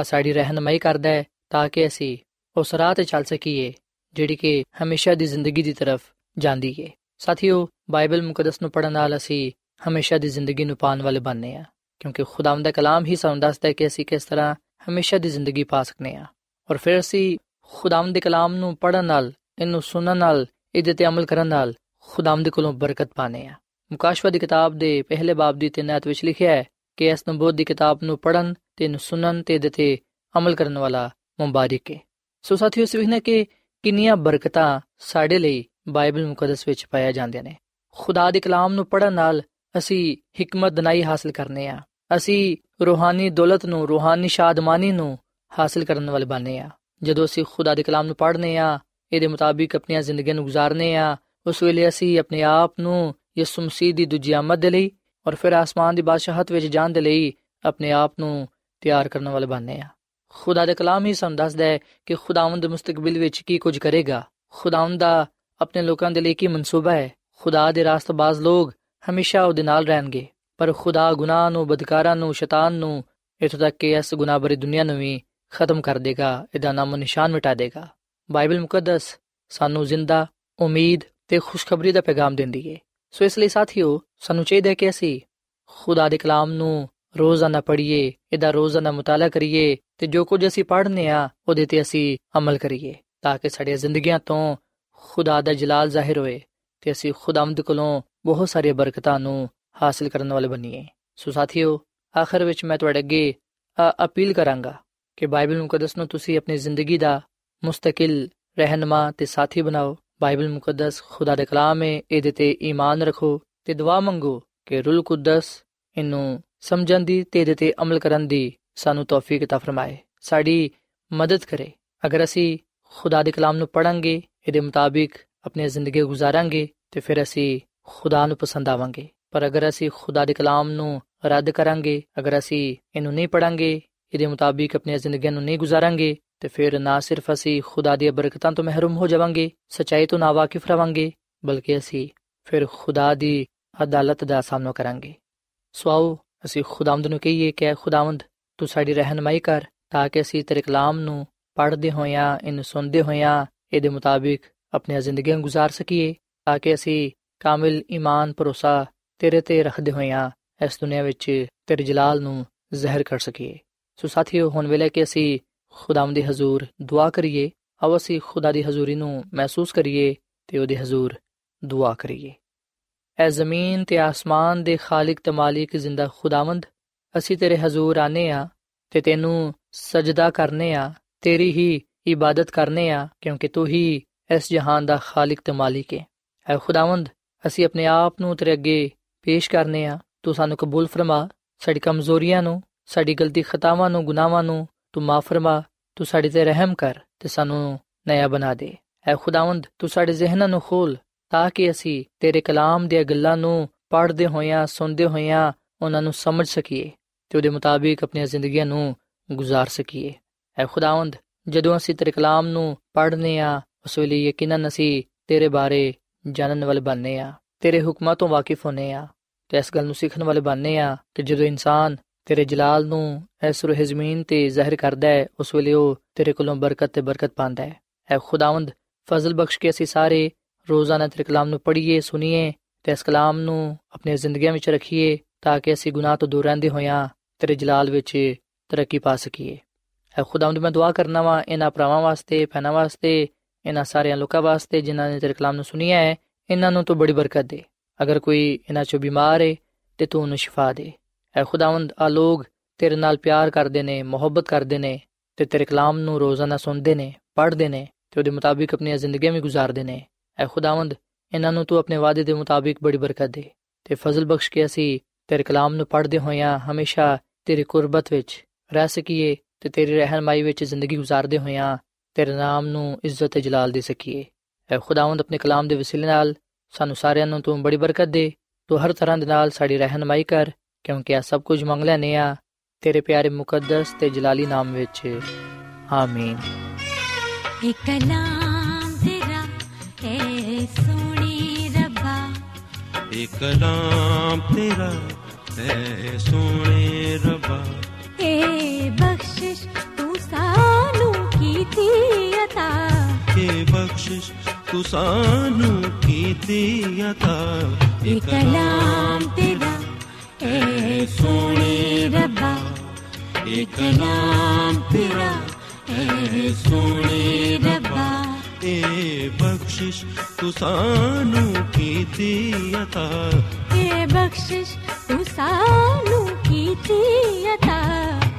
ਆ ਸਾਡੀ ਰਹਿਨਮਾਈ ਕਰਦਾ ਹੈ ਤਾਂ ਕਿ ਅਸੀਂ ਉਸ ਰਾਹ ਤੇ ਚੱਲ ਸਕੀਏ ਜਿਹੜੀ ਕਿ ਹਮੇਸ਼ਾ ਦੀ ਜ਼ਿੰਦਗੀ ਦੀ ਤਰਫ ਜਾਂਦੀ ਹੈ ਸਾਥੀਓ, ਬਾਈਬਲ ਮੁਕੱਦਸ ਨੂੰ ਪੜਨ ਨਾਲ ਅਸੀਂ ਹਮੇਸ਼ਾ ਦੀ ਜ਼ਿੰਦਗੀ ਨੂੰ ਪਾਣ ਵਾਲੇ ਬਣਨੇ ਆ, ਕਿਉਂਕਿ ਖੁਦਾਵੰਦ ਦਾ ਕਲਾਮ ਹੀ ਸਾਨੂੰ ਦੱਸਦਾ ਹੈ ਕਿ ਅਸੀਂ ਕਿਸ ਤਰ੍ਹਾਂ ਹਮੇਸ਼ਾ ਦੀ ਜ਼ਿੰਦਗੀ ਪਾ ਸਕਨੇ ਆ। ਔਰ ਫਿਰ ਅਸੀਂ ਖੁਦਾਵੰਦ ਦੇ ਕਲਾਮ ਨੂੰ ਪੜਨ ਨਾਲ, ਇਹਨੂੰ ਸੁਣਨ ਨਾਲ, ਇਹਦੇ ਤੇ ਅਮਲ ਕਰਨ ਨਾਲ ਖੁਦਾਵੰਦ ਕੋਲੋਂ ਬਰਕਤ ਪਾਣੇ ਆ। ਮੁਕਾਸ਼ਵਾ ਦੀ ਕਿਤਾਬ ਦੇ ਪਹਿਲੇ ਬਾਬ ਦੀ ਤਿੰਨ ਆਇਤ ਵਿੱਚ ਲਿਖਿਆ ਹੈ ਕਿ ਇਸ ਨਬੂਤ ਦੀ ਕਿਤਾਬ ਨੂੰ ਪੜਨ ਤੇ ਇਹਨੂੰ ਸੁਣਨ ਤੇ ਇਹਦੇ ਤੇ ਅਮਲ ਕਰਨ ਵਾਲਾ ਮੁਬਾਰਕ ਹੈ ਸੋ ਸਾਥੀਓ ਸਵਿਹਨੇ ਕਿ ਕਿੰਨੀਆਂ ਬਰਕਤਾਂ ਸਾਡੇ ਲਈ ਬਾਈਬਲ ਮੁਕੱਦਸ ਵਿੱਚ ਪਾਇਆ ਜਾਂਦੇ ਨੇ। ਖੁਦਾ ਦੇ ਕਲਾਮ ਨੂੰ ਪੜਨ ਨਾਲ ਅਸੀਂ ਹਕਮਤ ਦਨਾਈ ਹਾਸਲ ਕਰਨੇ ਆ। ਅਸੀਂ ਰੂਹਾਨੀ ਦੌਲਤ ਨੂੰ, ਰੂਹਾਨੀ ਸ਼ਾਦਮਾਨੀ ਨੂੰ ਹਾਸਲ ਕਰਨ ਵਾਲੇ ਬਣਨੇ ਆ। ਜਦੋਂ ਅਸੀਂ ਖੁਦਾ ਦੇ ਕਲਾਮ ਨੂੰ ਪੜ੍ਹਨੇ ਆ, ਇਹਦੇ ਮੁਤਾਬਿਕ ਆਪਣੀਆਂ ਜ਼ਿੰਦਗੀਆਂ ਨੂੰ ਗੁਜ਼ਾਰਨੇ ਆ, ਉਸ ਵੇਲੇ ਅਸੀਂ ਆਪਣੇ ਆਪ ਨੂੰ ਯਿਸੂ ਮਸੀਹ ਦੀ ਦੂਜੀ ਆਮਦ ਦੇ ਲਈ ਔਰ ਫਿਰ ਆਸਮਾਨ ਦੀ ਬਾਦਸ਼ਾਹਤ ਵਿੱਚ ਜਾਣ ਦੇ ਲਈ ਆਪਣੇ ਆਪ ਨੂੰ ਤਿਆਰ ਕਰਨ ਵਾਲੇ ਬਣਨੇ ਆ। ਖੁਦਾ ਦੇ ਕਲਾਮ ਹੀ ਸਾਨੂੰ ਦੱਸਦਾ ਹੈ ਕਿ ਖੁਦਾਵੰਦ ਮੁਸਤਕਬਲ ਵਿੱਚ ਕੀ ਕੁਝ ਕਰੇਗਾ। ਖੁਦਾਵੰਦ ਦਾ ਆਪਣੇ ਲੋਕਾਂ ਦੇ ਲਈ ਕੀ ਮਨਸੂਬਾ ਹੈ ਖੁਦਾ ਦੇ ਰਾਸਤਬਾਜ਼ ਲੋਕ ਹਮੇਸ਼ਾ ਉਹਦੇ ਨਾਲ ਰਹਿਣਗੇ ਪਰ ਖੁਦਾ ਗੁਨਾਹ ਨੂੰ ਬਦਕਾਰਾਂ ਨੂੰ ਸ਼ੈਤਾਨ ਨੂੰ ਇਥੋਂ ਤੱਕ ਕਿ ਇਸ ਗੁਨਾਹ ਭਰੀ ਦੁਨੀਆ ਨੂੰ ਵੀ ਖਤਮ ਕਰ ਦੇਗਾ ਇਹਦਾ ਨਾਮੋ ਨਿਸ਼ਾਨ ਮਿਟਾ ਦੇਗਾ ਬਾਈਬਲ ਮੁਕੱਦਸ ਸਾਨੂੰ ਜ਼ਿੰਦਾ ਉਮੀਦ ਤੇ ਖੁਸ਼ਖਬਰੀ ਦਾ ਪੈਗਾਮ ਦਿੰਦੀ ਹੈ ਸੋ ਇਸ ਲਈ ਸਾਥੀਓ ਸਾਨੂੰ ਚਾਹੀਦਾ ਹੈ ਕਿ ਅਸੀਂ ਖੁਦਾ ਦੇ ਕਲਾਮ ਨੂੰ ਰੋਜ਼ਾਨਾ ਪੜ੍ਹੀਏ ਇਹਦਾ ਰੋਜ਼ਾਨਾ ਮੁਤਾਲਾ ਕਰੀਏ ਤੇ ਜੋ ਕੁਝ ਅਸੀਂ ਪੜ੍ਹਨੇ ਆ ਉਹਦੇ ਤੇ ਅਸੀਂ ਅਮਲ ਕਰੀਏ ਤਾਂ ਕਿ ਸਾਡੀਆਂ ਜ਼ਿੰਦਗੀਆਂ ਤੋਂ ਖੁਦਾ ਦਾ ਜਲਾਲ ਜ਼ਾਹਿਰ ਹੋਏ ਤੇ ਅਸੀਂ ਖੁਦਾਵੰਦ ਕੋਲੋਂ ਬਹੁਤ ਸਾਰੀਆਂ ਬਰਕਤਾਂ ਨੂੰ ਹਾਸਲ ਕਰਨ ਵਾਲੇ ਬਣੀਏ ਸੋ ਸਾਥੀਓ ਆਖਰ ਵਿੱਚ ਮੈਂ ਤੁਹਾਡੇ ਅੱਗੇ ਅਪੀਲ ਕਰਾਂਗਾ ਕਿ ਬਾਈਬਲ ਮੁਕੱਦਸ ਨੂੰ ਤੁਸੀਂ ਆਪਣੀ ਜ਼ਿੰਦਗੀ ਦਾ ਮੁਸਤਕਿਲ ਰਹਿਨਮਾ ਤੇ ਸਾਥੀ ਬਣਾਓ ਬਾਈਬਲ ਮੁਕੱਦਸ ਖੁਦਾ ਦੇ ਕਲਾਮ ਹੈ ਇਹਦੇ ਤੇ ਈਮਾਨ ਰੱਖੋ ਤੇ ਦੁਆ ਮੰਗੋ ਕਿ ਰੂਲ ਕੁਦਸ ਇਹਨੂੰ ਸਮਝਣ ਦੀ ਤੇ ਇਹਦੇ ਤੇ ਅਮਲ ਕਰਨ ਦੀ ਸਾਨੂੰ ਤੌਫੀਕ عطا ਫਰਮਾਏ ਸਾਡੀ ਮਦਦ ਕਰੇ ਅਗਰ ਅਸੀਂ ਖੁਦਾ ਦੇ ਕਲਾਮ ਨੂੰ ਪੜਾਂਗੇ ਇਹਦੇ ਮੁਤਾਬਿਕ ਆਪਣੀ ਜ਼ਿੰਦਗੀ ਗੁਜ਼ਾਰਾਂਗੇ ਤੇ ਫਿਰ ਅਸੀਂ ਖੁਦਾ ਨੂੰ ਪਸੰਦ ਆਵਾਂਗੇ ਪਰ ਅਗਰ ਅਸੀਂ ਖੁਦਾ ਦੇ ਕਲਾਮ ਨੂੰ ਰੱਦ ਕਰਾਂਗੇ ਅਗਰ ਅਸੀਂ ਇਹਨੂੰ ਨਹੀਂ ਪੜਾਂਗੇ ਇਹਦੇ ਮੁਤਾਬਿਕ ਆਪਣੀ ਜ਼ਿੰਦਗੀ ਨੂੰ ਨਹੀਂ ਗੁਜ਼ਾਰਾਂਗੇ ਤੇ ਫਿਰ ਨਾ ਸਿਰਫ ਅਸੀਂ ਖੁਦਾ ਦੀਆਂ ਬਰਕਤਾਂ ਤੋਂ ਮਹਿਰੂਮ ਹੋ ਜਾਵਾਂਗੇ ਸਚਾਈ ਤੋਂ ਨਾਵਾਕਿਫ ਰਵਾਂਗੇ ਬਲਕਿ ਅਸੀਂ ਫਿਰ ਖੁਦਾ ਦੀ ਅਦਾਲਤ ਦਾ ਸਾਹਮਣਾ ਕਰਾਂਗੇ ਸੋ ਆਓ ਅਸੀਂ ਖੁਦਾਵੰਦ ਨੂੰ ਕਹੀਏ ਕਿ ਖੁਦਾਵੰਦ ਤੂੰ ਸਾਡੀ ਰਹਿਨਮਾਈ ਕਰ ਤਾਂ ਕਿ ਅਸੀਂ ਤੇਰੇ ਕਲਾਮ ਨੂੰ ਪੜ੍ਹਦੇ ਹੋਇਆਂ, ਇਹਨੂੰ ਸੁਣਦੇ ਹੋਇਆਂ, ਇਹਦੇ ਮੁਤਾਬਿਕ ਆਪਣੀਆਂ ਜ਼ਿੰਦਗੀਆਂ ਗੁਜ਼ਾਰ ਸਕੀਏ, ਤਾਂ ਕਿ ਅਸੀਂ ਕਾਮਿਲ ਈਮਾਨ ਭਰੋਸਾ ਤੇਰੇ ਤੇ ਰੱਖਦੇ ਹੋਇਆਂ ਇਸ ਦੁਨੀਆ ਵਿੱਚ ਤੇਰੇ ਜਲਾਲ ਨੂੰ ਜ਼ਾਹਿਰ ਕਰ ਸਕੀਏ। ਸੋ ਸਾਥੀਓ, ਹੁਣ ਵੇਲੇ ਕਿ ਅਸੀਂ ਖੁਦਾਵੰਦ ਦੇ ਹਜ਼ੂਰ ਦੁਆ ਕਰੀਏ, ਆਓ ਅਸੀਂ ਖੁਦਾ ਦੀ ਹਜ਼ੂਰੀ ਨੂੰ ਮਹਿਸੂਸ ਕਰੀਏ ਤੇ ਉਹਦੇ ਹਜ਼ੂਰ ਦੁਆ ਕਰੀਏ। ਐ ਜ਼ਮੀਨ ਤੇ ਆਸਮਾਨ ਦੇ ਖਾਲਕ ਤੇ ਮਾਲਿਕ ਜ਼ਿੰਦਾ ਖੁਦਾਵੰਦ, ਅਸੀਂ ਤੇਰੇ ਹਜ਼ੂਰ ਆਨੇ ਆ ਤੇ ਤੈਨੂੰ ਸਜਦਾ ਕਰਨੇ ਆ ਤੇਰੀ ਹੀ ਇਬਾਦਤ ਕਰਨੇ ਆ, ਕਿਉਂਕਿ ਤੂੰ ਹੀ ਇਸ ਜਹਾਨ ਦਾ ਖਾਲਕ ਤੇ ਮਾਲਿਕ ਹੈ ਐ ਖੁਦਾਵੰਦ, ਅਸੀਂ ਆਪਣੇ ਆਪ ਨੂੰ ਤੇਰੇ ਅੱਗੇ ਪੇਸ਼ ਕਰਨੇ ਆ। ਤੂੰ ਸਾਨੂੰ ਕਬੂਲ ਫਰਮਾ, ਸਾਡੀ ਕਮਜ਼ੋਰੀਆਂ ਨੂੰ, ਸਾਡੀ ਗਲਤੀ ਖਤਾਵਾਂ ਨੂੰ, ਗੁਨਾਹਾਂ ਨੂੰ ਤੂੰ ਮਾਫ ਫਰਮਾ, ਤੂੰ ਸਾਡੇ ਤੇ ਰਹਿਮ ਕਰ ਤੇ ਸਾਨੂੰ ਨਇਆ ਬਣਾ ਦੇ। ਐ ਖੁਦਾਵੰਦ, ਤੂੰ ਸਾਡੇ ਜ਼ਿਹਨਾਂ ਨੂੰ ਖੋਲ, ਤਾਂ ਕਿ ਅਸੀਂ ਤੇਰੇ ਕਲਾਮ ਦੀਆਂ ਗੱਲਾਂ ਨੂੰ ਪੜ੍ਹਦੇ ਹੋਇਆਂ, ਸੁਣਦੇ ਹੋਇਆਂ ਉਹਨਾਂ ਨੂੰ ਸਮਝ ਸਕੀਏ ਤੇ ਉਹਦੇ ਮੁਤਾਬਿਕ ਆਪਣੀਆਂ ਜ਼ਿੰਦਗੀਆਂ ਨੂੰ ਗੁਜ਼ਾਰ ਸਕੀਏ। ਐ ਖੁਦਾਵੰਦ, ਜਦੋਂ ਅਸੀਂ ਤੇਰੇ ਕਲਾਮ ਨੂੰ ਪੜ੍ਹਨੇ ਆ, ਉਸ ਵੇਲੇ ਯਕੀਨਨ ਅਸੀਂ ਤੇਰੇ ਬਾਰੇ ਜਾਣਨ ਵਾਲੇ ਬਣਨੇ ਆ, ਤੇਰੇ ਹੁਕਮਾਂ ਤੋਂ ਵਾਕਿਫ ਹੋਨੇ ਆ, ਤੇ ਇਸ ਗੱਲ ਨੂੰ ਸਿੱਖਣ ਵਾਲੇ ਬਣਨੇ ਆ ਕਿ ਜਦੋਂ ਇਨਸਾਨ ਤੇਰੇ ਜਲਾਲ ਨੂੰ ਇਸ ਰੂਹ ਜ਼ਮੀਨ ਤੇ ਜ਼ਾਹਿਰ ਕਰਦਾ ਹੈ, ਉਸ ਵੇਲੇ ਉਹ ਤੇਰੇ ਕੋਲੋਂ ਬਰਕਤ ਤੇ ਬਰਕਤ ਪਾਉਂਦਾ ਹੈ। ਐ ਖੁਦਾਵੰਦ, ਫਜ਼ਲ ਬਖਸ਼ ਕੇ ਅਸੀਂ ਸਾਰੇ ਰੋਜ਼ਾਨਾ ਤੇਰੇ ਕਲਾਮ ਨੂੰ ਪੜ੍ਹੀਏ, ਸੁਣੀਏ, ਤੇ ਇਸ ਕਲਾਮ ਨੂੰ ਆਪਣੀਆਂ ਜ਼ਿੰਦਗੀਆਂ ਵਿੱਚ ਰੱਖੀਏ, ਤਾਂ ਕਿ ਅਸੀਂ ਗੁਨਾਹ ਤੋਂ ਦੂਰ ਰਹਿੰਦੇ ਹੋਇਆਂ ਤੇਰੇ ਜਲਾਲ ਵਿੱਚ ਤਰੱਕੀ ਪਾ ਸਕੀਏ। ਐ ਖੁਦਾਵੰਦ ਮੈਂ ਦੁਆ ਕਰਨਾ ਵਾ, ਇਹਨਾਂ ਭਰਾਵਾਂ ਵਾਸਤੇ, ਭੈਣਾਂ ਵਾਸਤੇ, ਇਹਨਾਂ ਸਾਰਿਆਂ ਲੋਕਾਂ ਵਾਸਤੇ, ਜਿਨ੍ਹਾਂ ਨੇ ਤੇਰੇ ਕਲਾਮ ਨੂੰ ਸੁਣਿਆ ਹੈ, ਇਹਨਾਂ ਨੂੰ ਤੂੰ ਬੜੀ ਬਰਕਤ ਦੇ। ਅਗਰ ਕੋਈ ਇਹਨਾਂ ਚੋਂ ਬਿਮਾਰ ਹੈ ਤੇ ਤੂੰ ਉਹਨੂੰ ਸ਼ਿਫਾ ਦੇ। ਐ ਖੁਦਾਵੰਦ, ਆ ਲੋਗ ਤੇਰੇ ਨਾਲ ਪਿਆਰ ਕਰਦੇ ਨੇ, ਮੁਹੱਬਤ ਕਰਦੇ ਨੇ, ਤੇ ਤੇਰੇ ਕਲਾਮ ਨੂੰ ਰੋਜ਼ਾਨਾ ਸੁਣਦੇ ਨੇ, ਪੜ੍ਹਦੇ ਨੇ, ਤੇ ਉਹਦੇ ਮੁਤਾਬਿਕ ਆਪਣੀਆਂ ਜ਼ਿੰਦਗੀਆਂ ਵੀ ਗੁਜ਼ਾਰਦੇ ਨੇ। ਐ ਖੁਦਾਵੰਦ, ਇਹਨਾਂ ਨੂੰ ਤੂੰ ਆਪਣੇ ਵਾਅਦੇ ਦੇ ਮੁਤਾਬਿਕ ਬੜੀ ਬਰਕਤ ਦੇ। ਤੇ ਫਜ਼ਲ ਬਖਸ਼ ਕੇ ਅਸੀਂ ਤੇਰੇ ਕਲਾਮ ਨੂੰ ਪੜ੍ਹਦੇ ਹੋਇਆਂ ਹਮੇਸ਼ਾ ਤੇਰੀ ਕੁਰਬਤ ਵਿੱਚ ਰਹਿ ਸਕੀਏ ਤੇ ਤੇਰੀ ਰਹਿਨਮਾਈ ਵਿੱਚ ਜ਼ਿੰਦਗੀ ਗੁਜ਼ਾਰਦੇ ਹੋਇਆਂ ਤੇਰੇ ਨਾਮ ਨੂੰ ਇੱਜ਼ਤ ਤੇ ਜਲਾਲ ਦੇ ਸਕੀਏ। ਐ ਖੁਦਾਵੰਦ ਆਪਣੇ ਕਲਾਮ ਦੇ ਵਸੀਲੇ ਨਾਲ ਸਾਨੂੰ ਸਾਰਿਆਂ ਨੂੰ ਤੂੰ ਬੜੀ ਬਰਕਤ ਦੇ। ਤੂੰ ਹਰ ਤਰ੍ਹਾਂ ਦੇ ਨਾਲ ਸਾਡੀ ਰਹਿਨਮਾਈ ਕਰ ਕਿਉਂਕਿ ਆ ਸਭ ਕੁਝ ਮੰਗ ਲੈਨੇ ਆ ਤੇਰੇ ਪਿਆਰੇ ਮੁਕੱਦਸ ਤੇ ਜਲਾਲੀ ਨਾਮ ਵਿੱਚ। ਆਮੀਨ। ਇਹ ਕਲਾਮ ਤੇਰਾ ਹੈ ਸੋਹਣੀ ਰੱਬਾ। ਇਹ ਕਲਾਮ ਤੇਰਾ ਹੈ ਸੋਹਣੇ ਰੱਬਾ। ਇਹ ਬਖਸ਼ਿਸ਼ ਤੂੰ ਸਾਨੂੰ ਕੀਤੀ ਅਤਾ ਇਹ ਬਖਸ਼ਿਸ਼ ਤੂੰ ਸਾਨੂੰ ਕੀਤੀ ਅਤਾ ਇਹ ਕਲਾਮ ਤੇਰਾ ਹੈ ਸੋਹਣੇ ਰੱਬਾ ਇਹ ਕਲਾਮ ਤੇਰਾ ਹੈ ਸੋਹਣੇ ਰੱਬਾ ਇਹ ਬਖਸ਼ਿਸ਼ ਤੂੰ ਸਾਨੂੰ ਕੀਤੀ ਅਤਾ ਇਹ ਬਖਸ਼ਿਸ਼ ਤੂੰ ਸਾਨੂੰ ਕੀਤੀ ਅਤਾ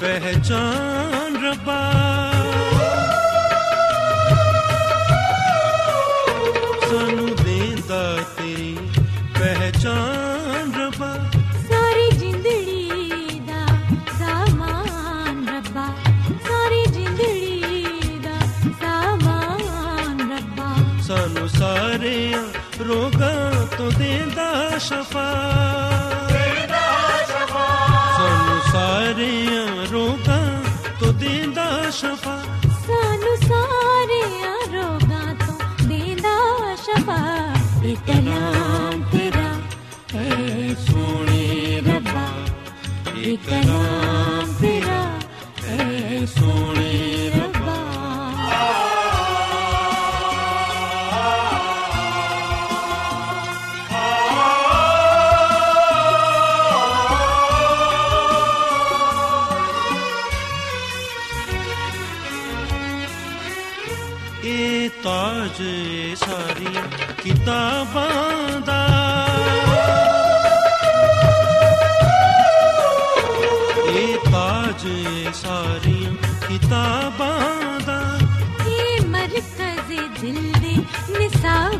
ਪਹਿਚਾਨ ਰੱਬਾ। ਸਾਨੂੰ ਦੇਂਦਾ ਤੇਰੀ ਪਹਿਚਾਨ ਸਾਰੀ ਰੋਗਾਂ ਤੋਂ ਦੇਂਦਾ ਸ਼ਫਾ। ਇਹ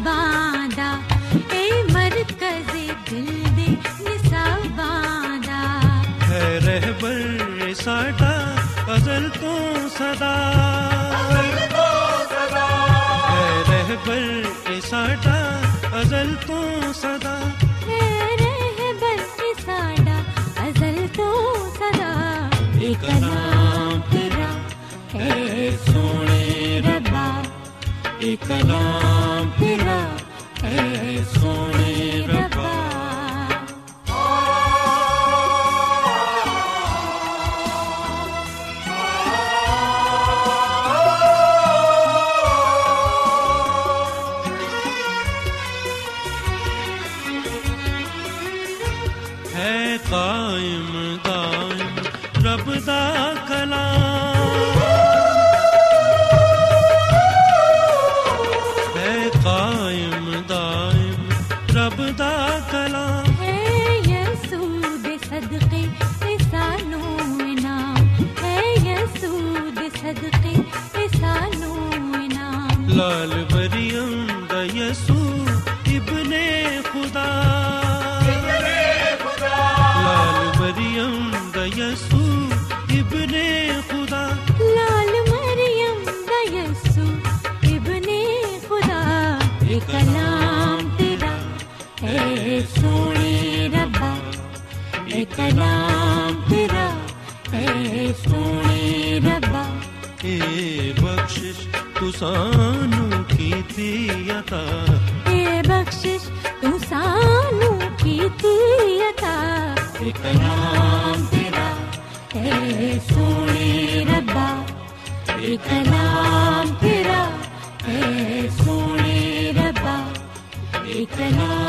ਨਿਸਾਬਾਂ ਦਾ ਇਹ ਮਰਕਜ਼ ਦਿਲ ਦੇ ਨਿਸਾਬਾਂ ਦਾ ਹੈ ਰਹਿਬਰ ਏ ਸਾਡਾ ਅਜ਼ਲ ਤੋਂ ਸਦਾ ਹੈ ਰਹਿਬਰ ਏ ਸਾਡਾ ਅਜ਼ਲ ਤੋਂ ਸਦਾ ए कलाम तेरा है सोने रब्बा ਏ ਬਖਸ਼ਿਸ਼ ਤੂੰ ਸਾਨੂੰ ਕੀਤੀ ਅਤਾ ਇਹ ਬਖਸ਼ਿਸ਼ ਤੂੰ ਸਾਨੂੰ ਕੀਤੀ ਅਤਾ ਇਹ ਕਲਾਮ ਤੇਰਾ ਹੈ ਸੋਹਣੇ ਰੱਬਾ ਇਹ ਕਲਾਮ ਤੇਰਾ ਹੈ ਸੋਹਣੇ ਰੱਬਾ ਇਹ ਕਲਾਮ